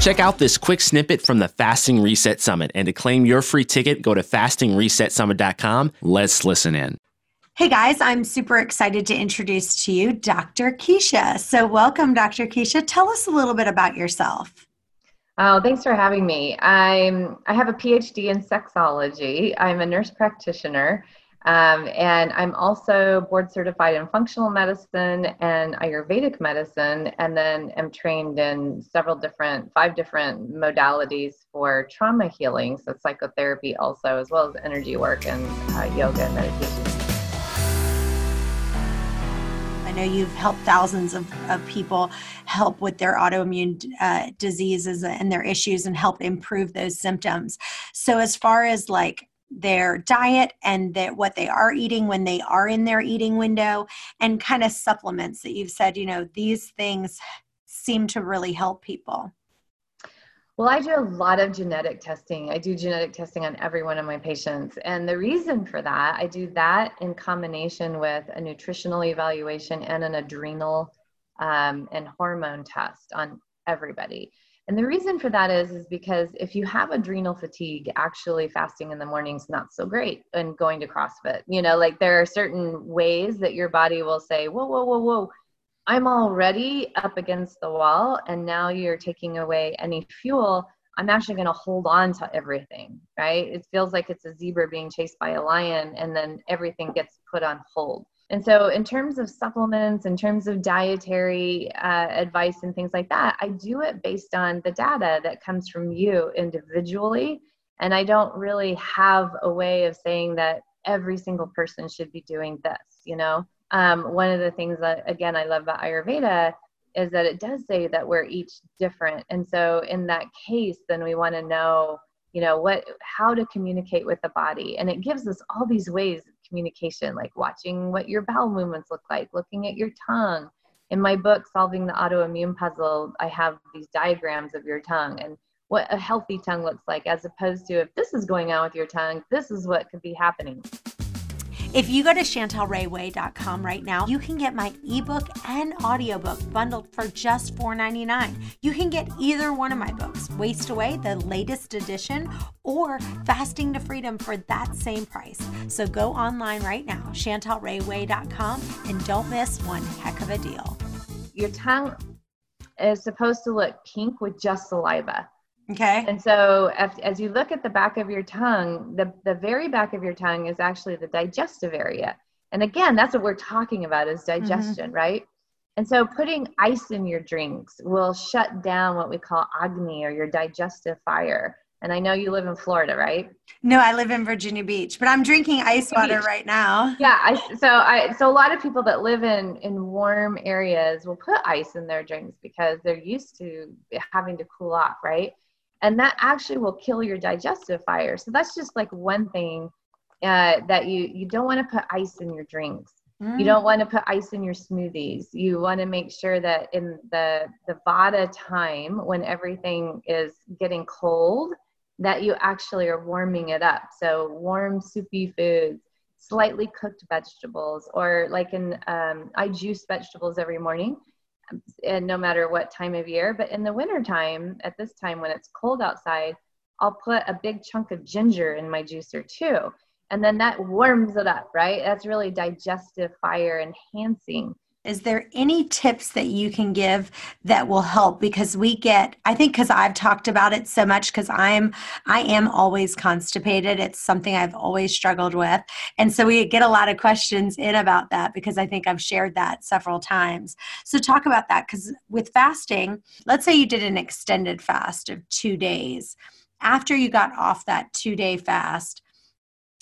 Check out this quick snippet from the Fasting Reset Summit. And to claim your free ticket, go to fastingresetsummit.com. Let's listen in. Hey guys, I'm super excited to introduce to you Dr. Keesha. So, welcome, Dr. Keesha. Tell us a little bit about yourself. Oh, thanks for having me. I'm I have a PhD in sexology. I'm a nurse practitioner, um, and I'm also board certified in functional medicine and Ayurvedic medicine, and then am trained in several different, five different modalities for trauma healing, so psychotherapy also, as well as energy work and uh, yoga and meditation. I know you've helped thousands of, of people help with their autoimmune uh, diseases and their issues and help improve those symptoms. So, as far as like their diet and that what they are eating when they are in their eating window and kind of supplements that you've said, you know, these things seem to really help people. Well, I do a lot of genetic testing. I do genetic testing on every one of my patients. And the reason for that, I do that in combination with a nutritional evaluation and an adrenal um, and hormone test on everybody. And the reason for that is, is because if you have adrenal fatigue, actually fasting in the morning is not so great and going to CrossFit. You know, like there are certain ways that your body will say, whoa, whoa, whoa, whoa, I'm already up against the wall, and now you're taking away any fuel. I'm actually going to hold on to everything, right? It feels like it's a zebra being chased by a lion, and then everything gets put on hold. And so, in terms of supplements, in terms of dietary uh, advice and things like that, I do it based on the data that comes from you individually. And I don't really have a way of saying that every single person should be doing this, you know? um, one of the things that again I love about Ayurveda is that it does say that we're each different, and so in that case, then we want to know, you know, what how to communicate with the body, and it gives us all these ways communication, like watching what your bowel movements look like, looking at your tongue. In my book, Solving the Autoimmune Puzzle, I have these diagrams of your tongue and what a healthy tongue looks like, as opposed to if this is going on with your tongue, this is what could be happening. If you go to chantelrayway.com right now, you can get my ebook and audiobook bundled for just $4.99. You can get either one of my books, Waste Away, the latest edition, or Fasting to Freedom for that same price. So go online right now, chantelrayway.com, and don't miss one heck of a deal. Your tongue is supposed to look pink with just saliva. Okay. And so as, as you look at the back of your tongue, the, the very back of your tongue is actually the digestive area. And again, that's what we're talking about is digestion, mm-hmm. right? And so putting ice in your drinks will shut down what we call agni or your digestive fire. And I know you live in Florida, right? No, I live in Virginia Beach, but I'm drinking ice water Beach. right now. Yeah, I, so I so a lot of people that live in in warm areas will put ice in their drinks because they're used to having to cool off, right? And that actually will kill your digestive fire. So that's just like one thing uh, that you you don't want to put ice in your drinks. Mm. you don't want to put ice in your smoothies. You want to make sure that in the the vata time when everything is getting cold that you actually are warming it up. So warm soupy foods slightly cooked vegetables or like in um, i juice vegetables every morning and no matter what time of year. But in the wintertime, at this time when it's cold outside, I'll put a big chunk of ginger in my juicer too. And then that warms it up, right? That's really digestive fire enhancing is there any tips that you can give that will help? Because we get i think because i've talked about it so much because i'm i am always constipated. It's something i've always struggled with. And so we get a lot of questions in about that because i think i've shared that several times. So talk about that because with fasting let's say you did an extended fast of two days. After you got off that two day fast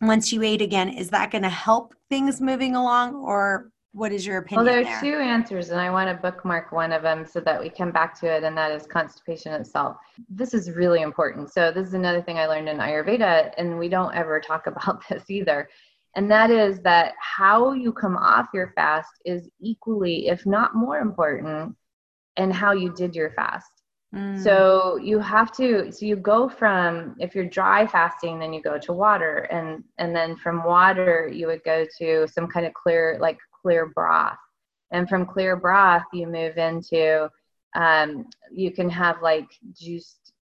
once you ate again is that going to help things moving along or what is your opinion? Well, there are there? two answers, and I want to bookmark one of them so that we come back to it, and that is constipation itself. This is really important. So, this is another thing I learned in Ayurveda, and we don't ever talk about this either. And that is that how you come off your fast is equally, if not more important, and how you did your fast. Mm. So you have to so you go from if you're dry fasting then you go to water and and then from water you would go to some kind of clear like clear broth. And from clear broth you move into um, you can have like juiced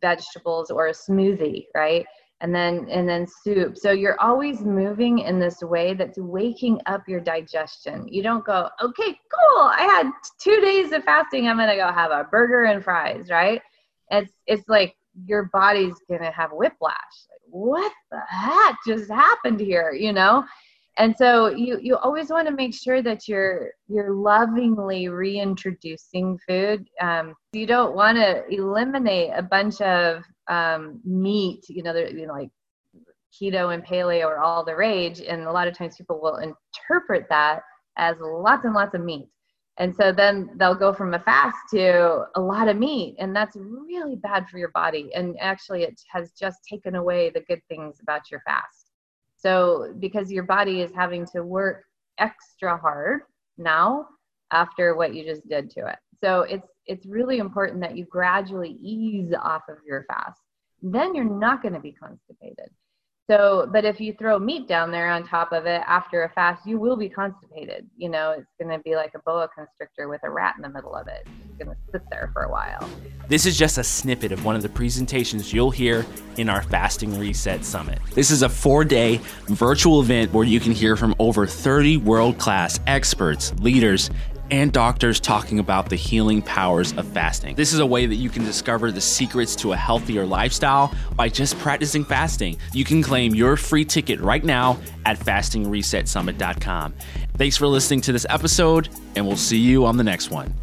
vegetables or a smoothie, right? and then and then soup. So you're always moving in this way that's waking up your digestion. You don't go okay cool. I had two days of fasting. I'm gonna go have a burger and fries right? It's it's like your body's gonna have whiplash. Like, what the heck just happened here you know and so you you always want to make sure that you're you're lovingly reintroducing food um, you don't want to eliminate a bunch of um, meat, you know, you know, like keto and paleo are all the rage. And a lot of times people will interpret that as lots and lots of meat. And so then they'll go from a fast to a lot of meat. And that's really bad for your body. And actually, it has just taken away the good things about your fast. So, because your body is having to work extra hard now after what you just did to it. So, it's it's really important that you gradually ease off of your fast. Then you're not going to be constipated. So, but if you throw meat down there on top of it after a fast, you will be constipated. You know, it's going to be like a boa constrictor with a rat in the middle of it. It's going to sit there for a while. This is just a snippet of one of the presentations you'll hear in our Fasting Reset Summit. This is a four day virtual event where you can hear from over 30 world class experts, leaders, and doctors talking about the healing powers of fasting. This is a way that you can discover the secrets to a healthier lifestyle by just practicing fasting. You can claim your free ticket right now at fastingresetsummit.com. Thanks for listening to this episode, and we'll see you on the next one.